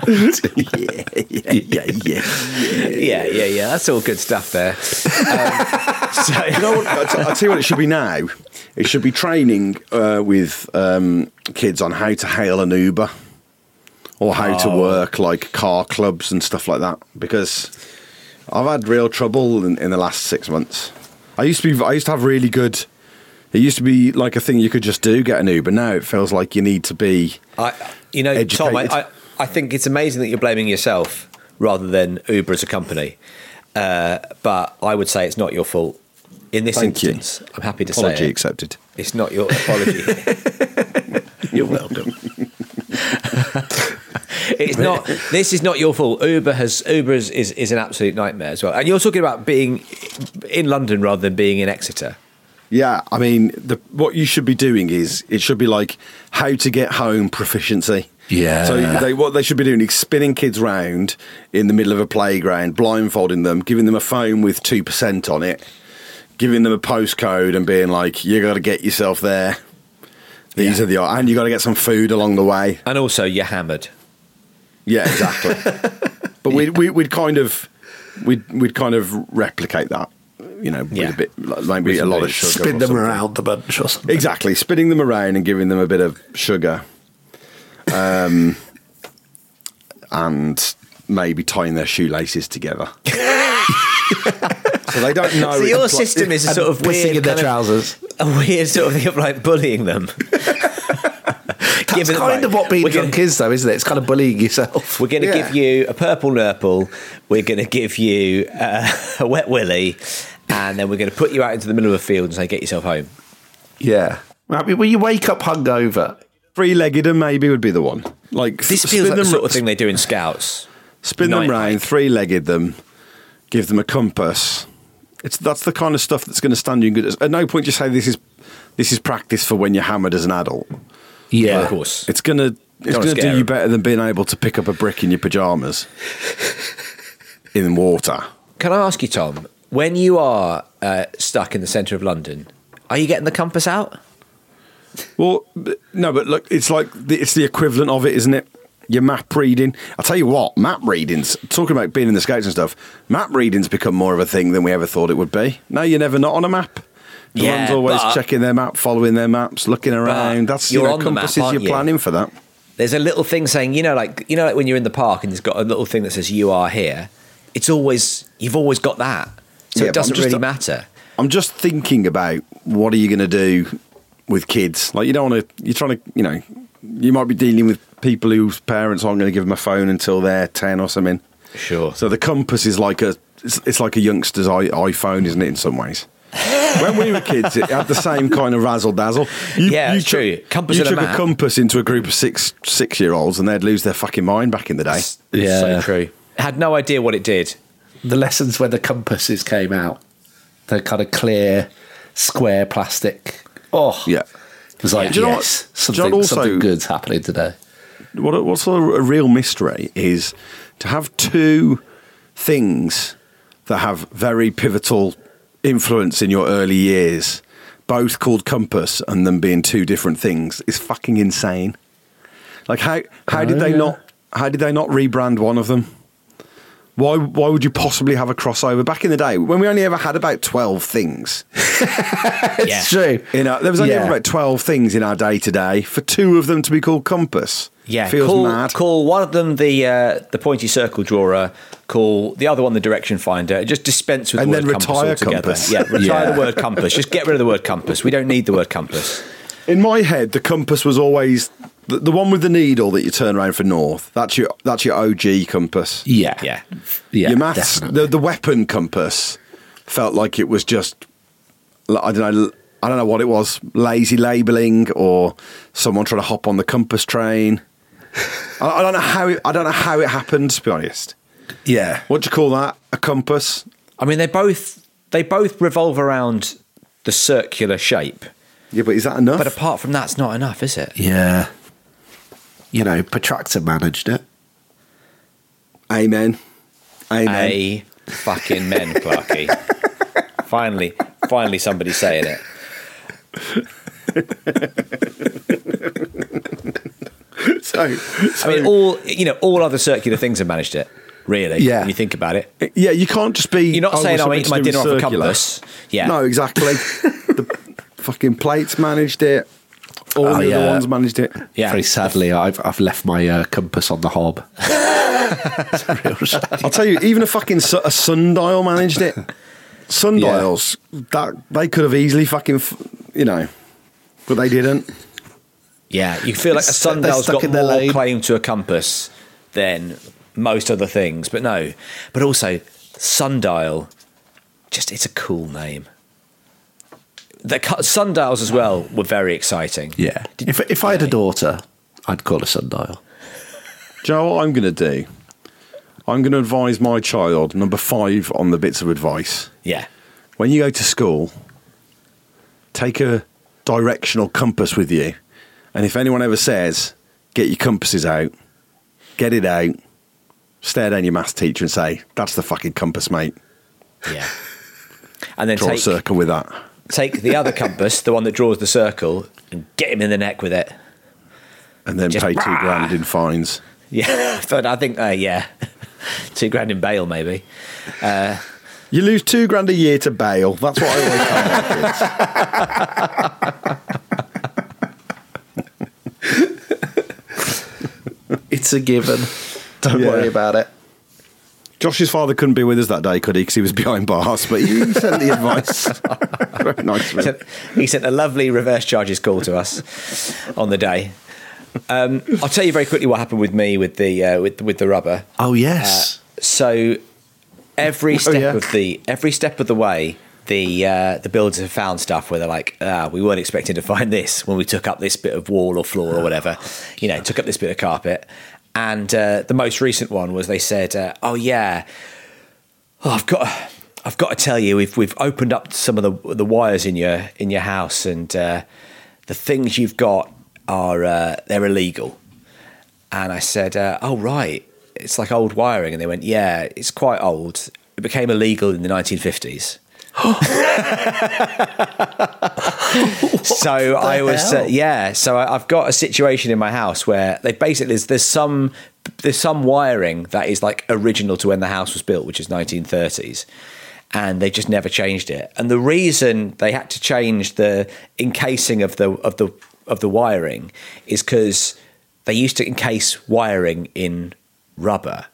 yeah, yeah, yeah, yeah. yeah, yeah, yeah. That's all good stuff there. Um, so, You know what? I'll, t- I'll tell you what it should be now. It should be training uh, with um, kids on how to hail an Uber or how to work like car clubs and stuff like that. Because I've had real trouble in, in the last six months. I used to be. I used to have really good. It used to be like a thing you could just do, get an Uber. Now it feels like you need to be. I, you know, Tom, I, I, I think it's amazing that you're blaming yourself rather than Uber as a company. Uh, but I would say it's not your fault. In this Thank you. instance, I'm happy to Apology say it. accepted. It's not your apology. You're welcome. it's not. This is not your fault. Uber has Uber is, is, is an absolute nightmare as well. And you're talking about being in London rather than being in Exeter. Yeah, I mean, the, what you should be doing is it should be like how to get home proficiency. Yeah. So they, what they should be doing is spinning kids round in the middle of a playground, blindfolding them, giving them a phone with two percent on it, giving them a postcode, and being like, "You got to get yourself there." These Yeah. are the and you got to get some food along the way. And also, you're hammered. Yeah, exactly. but we'd, we, we'd kind of we'd we'd kind of replicate that, you know, Yeah. with a bit like maybe a lot of sugar. Spin them around the bunch or something. Exactly, spinning them around and giving them a bit of sugar, um, and maybe tying their shoelaces together. so they don't know. so your pl- system is a sort of weird in their kind of- trousers. a weird sort of thing of like bullying them. That's Giving them, kind like, of what being we're drunk gonna- is, though, isn't it? It's kind of bullying yourself. We're going to Yeah. give you a purple nurple. We're going to give you uh, a wet willy, and then we're going to put you out into the middle of a field and say, "Get yourself home." Yeah. I mean, when you wake up hungover, three-legged and maybe would be the one. Like This spin feels like the them- sort of thing they do in scouts. Spin them Night round, hike. three-legged them, give them a compass. It's that's the kind of stuff that's going to stand you in good. At no point you say this is this is practice for when you're hammered as an adult. Yeah, Of course. It's gonna it's wanna gonna do you better than being able to pick up a brick in your pajamas in water. Can I ask you, Tom, when you are uh, stuck in the centre of London, are you getting the compass out? Well, no, but look, it's like the, it's the equivalent of it, isn't it? Your map reading. I'll tell you what, map readings. Talking about being in the scouts and stuff, map readings become more of a thing than we ever thought it would be. Now you're never not on a map. Everyone's Yeah, always checking their map, following their maps, looking around. That's you you're know, on the map, compasses. aren't you're you? planning for that. There's a little thing saying, you know, like you know, like when you're in the park and it's got a little thing that says "You are here." It's always you've always got that, so Yeah, it doesn't really matter. I'm just thinking about what are you going to do with kids? Like you don't want to. You're trying to. You know, you might be dealing with people whose parents aren't going to give them a phone until they're ten or something. Sure. So the compass is like a. It's, it's like a youngster's iPhone, isn't it? In some ways. When we were kids, it had the same kind of razzle dazzle. You, Yeah, it's chuck- true. Compass you and a took a compass into a group of six six year olds, and they'd lose their fucking mind back in the day. Yeah. so true. Had no idea what it did. the lessons when the compasses came out, the kind of clear, square plastic. Oh, Yeah. It was like, Do you know yes, what- something, John, also- something good's happening today. what what's a, a real mystery is to have two things that have very pivotal influence in your early years, both called compass, and them being two different things is fucking insane. Like how how did Oh, they yeah. not how did they not rebrand one of them? Why why would you possibly have a crossover back in the day when we only ever had about twelve things? It's true. In our, there was only Yeah. ever about twelve things in our day to day. For two of them to be called compass, Yeah, feels call, mad. Call one of them the uh, the pointy circle drawer. Call the other one the direction finder. Just dispense with And the then word compass retire altogether. compass. Yeah, retire Yeah. the word compass. Just get rid of the word compass. We don't need the word compass. In my head, the compass was always The, the one with the needle that you turn around for north. That's your that's your OG compass. Yeah, Yeah. yeah. your maths, definitely. the, the weapon compass felt like it was just, I don't know, I don't know what it was, lazy labeling or someone trying to hop on the compass train. I, I don't know how it, I don't know how it happened. To be honest, yeah. what do you call that? A compass? I mean, they both they both revolve around the circular shape, Yeah, but is that enough? but apart from that, it's not enough, is it? Yeah. You know, Protractor managed it. Amen. Amen. A fucking men, Clarky. finally, finally, somebody saying it. So, so I mean, all you know, all other circular things have managed it. Really, Yeah. When you think about it, yeah, you can't just be. You're not oh, saying I'm eating something my to do dinner with off a circular. compass. Yeah. No, exactly. the fucking plates managed it. All Oh, the yeah. other ones managed it. yeah. Very sadly, I've I've left my uh, compass on the hob. It's real shame. I'll tell you, even a fucking su- a sundial managed it. Sundials, that they could have easily fucking, f- you know, but they didn't. Yeah, you feel like a It's- they're sundial's got in their more lane. claim to a compass than most other things, but no. But also, sundial, just it's a cool name. The sundials as well were very exciting. Yeah. If if I had a daughter, I'd call a sundial. Do you know what I'm going to do? I'm going to advise my child, number five on the bits of advice. Yeah, When you go to school, take a directional compass with you. And if anyone ever says, get your compasses out, get it out, stare down your maths teacher and say, that's the fucking compass, mate. yeah. And then Draw a circle with that. Take the other compass, the one that draws the circle, and get him in the neck with it. And then Just pay two rah. grand in fines. Yeah, but I think uh, yeah, two grand in bail maybe. You lose two grand a year to bail. That's what I always tell my kids. It's a given. Don't Yeah. worry about it. Josh's father couldn't be with us that day, could he? Because he was behind bars, but he sent the advice. Very nice. He sent, he sent a lovely reverse charges call to us on the day. Um, I'll tell you very quickly what happened with me with the uh, with with the rubber. Oh yes. So every step yeah. of the every step of the way, the uh, the builders have found stuff where they're like, ah, we weren't expecting to find this when we took up this bit of wall or floor or whatever, you know, took up this bit of carpet. And uh, the most recent one was they said, uh, oh yeah, oh, I've got. I've got to tell you, we've we've opened up some of the the wires in your in your house, and uh, the things you've got are uh, they're illegal. And I said, uh, "Oh right, it's like old wiring." And they went, "Yeah, it's quite old. It became illegal in the 1950s." so I was, uh, yeah. So I, I've got a situation in my house where they basically there's, there's some there's some wiring that is like original to when the house was built, which is 1930s, and they just never changed it. And the reason they had to change the encasing of the of the of the wiring is because they used to encase wiring in rubber,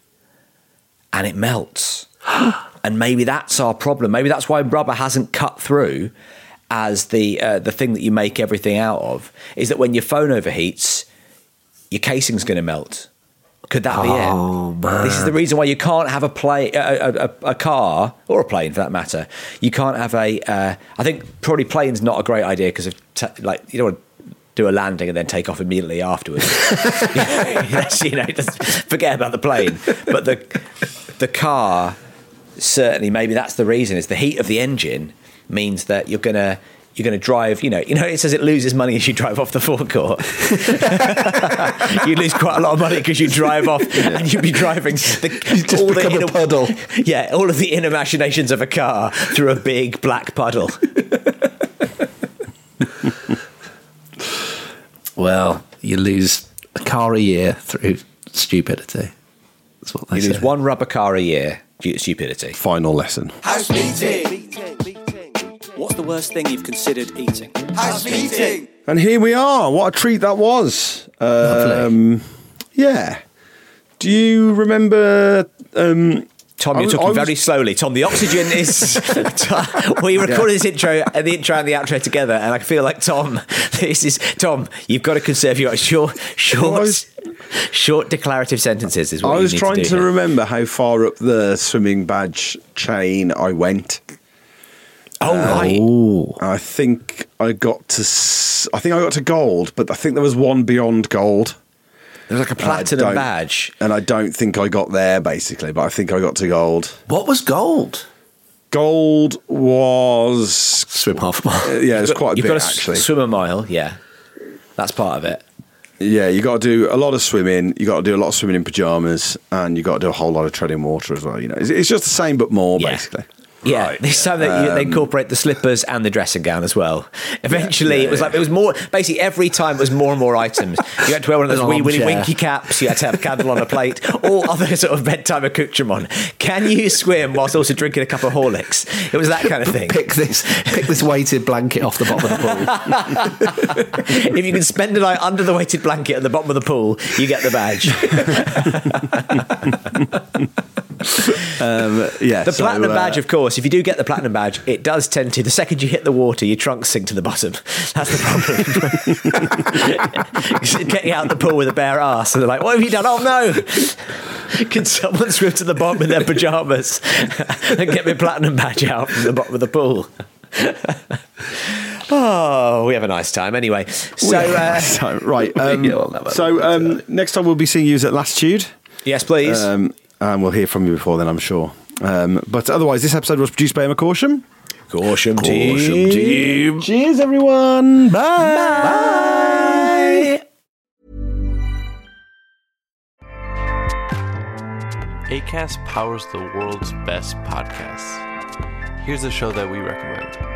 and it melts. and maybe that's our problem. Maybe that's why rubber hasn't cut through as the uh, the thing that you make everything out of. Is that when your phone overheats, your casing's going to melt. Could that be Oh, it? This is the reason why you can't have a play a, a, a, car or a plane for that matter. You can't have a. Uh, I think probably plane's not a great idea because of t- like you don't want to do a landing and then take off immediately afterwards. You know, just forget about the plane. But the the car certainly maybe that's the reason is the heat of the engine means that you're gonna you're gonna drive you know you know it says it loses money as you drive off the forecourt you lose quite a lot of money because you drive off and you'd be driving the, just become a puddle. yeah all of the inner machinations of a car through a big black puddle Well, you lose a car a year through stupidity. That's what they you say. lose one rubber car a year due to stupidity Final lesson. House meeting. What's the worst thing you've considered eating? House meeting. And here we are. What a treat that was. Um, yeah. Do you remember um, Tom, you're was- talking I was- very slowly. Tom, the oxygen is. we recorded this intro and the intro and the outro together, and I feel like Tom. This is Tom. You've got to conserve your short, short, was- short declarative sentences. Is what I you was need trying to, to, do here. remember how far up the swimming badge chain I went. Oh right. Ooh. I think I got to. I think I got to gold, but I think there was one beyond gold. There's like a platinum badge. and I don't think I got there basically, but I think I got to gold. What was gold? Gold was Swim half a mile. uh, yeah, it's quite a You've bit got to actually. swim a mile. Yeah, that's part of it. Yeah, you got to do a lot of swimming. You got to do a lot of swimming in pajamas, and you got to do a whole lot of treading water as well. You know, it's, it's just the same but more Yeah. basically. Yeah, Right. this time that you, they um, incorporate the slippers and the dressing gown as well. Eventually, yeah, it was like it was more. Basically, every time it was more and more items. You had to wear one of those wee willy winky caps. You had to have a candle on a plate. All other sort of bedtime accoutrement. Can you swim whilst also drinking a cup of Horlicks? It was that kind of thing. Pick this, pick this weighted blanket off the bottom of the pool. if you can spend a night under the weighted blanket at the bottom of the pool, you get the badge. Um, yeah, The so, platinum uh, badge, of course, if you do get the platinum badge, it does tend to, the second you hit the water, your trunks sink to the bottom. That's the problem. Get you out the pool with a bare ass, and they're like, What have you done? Oh no! Can someone swim to the bottom in their pajamas and get my platinum badge out from the bottom of the pool? oh, we have a nice time anyway. So, uh, So, right. Um, Yeah, we'll so um, next time we'll be seeing you at Latitude, yes, please. um, and we'll hear from you before then, I'm sure. Um, but otherwise, this episode was produced by Emma Corsham. Caution, Corsham team. Cheers, everyone. Bye. Bye. ACAST powers the world's best podcasts. Here's a show that we recommend.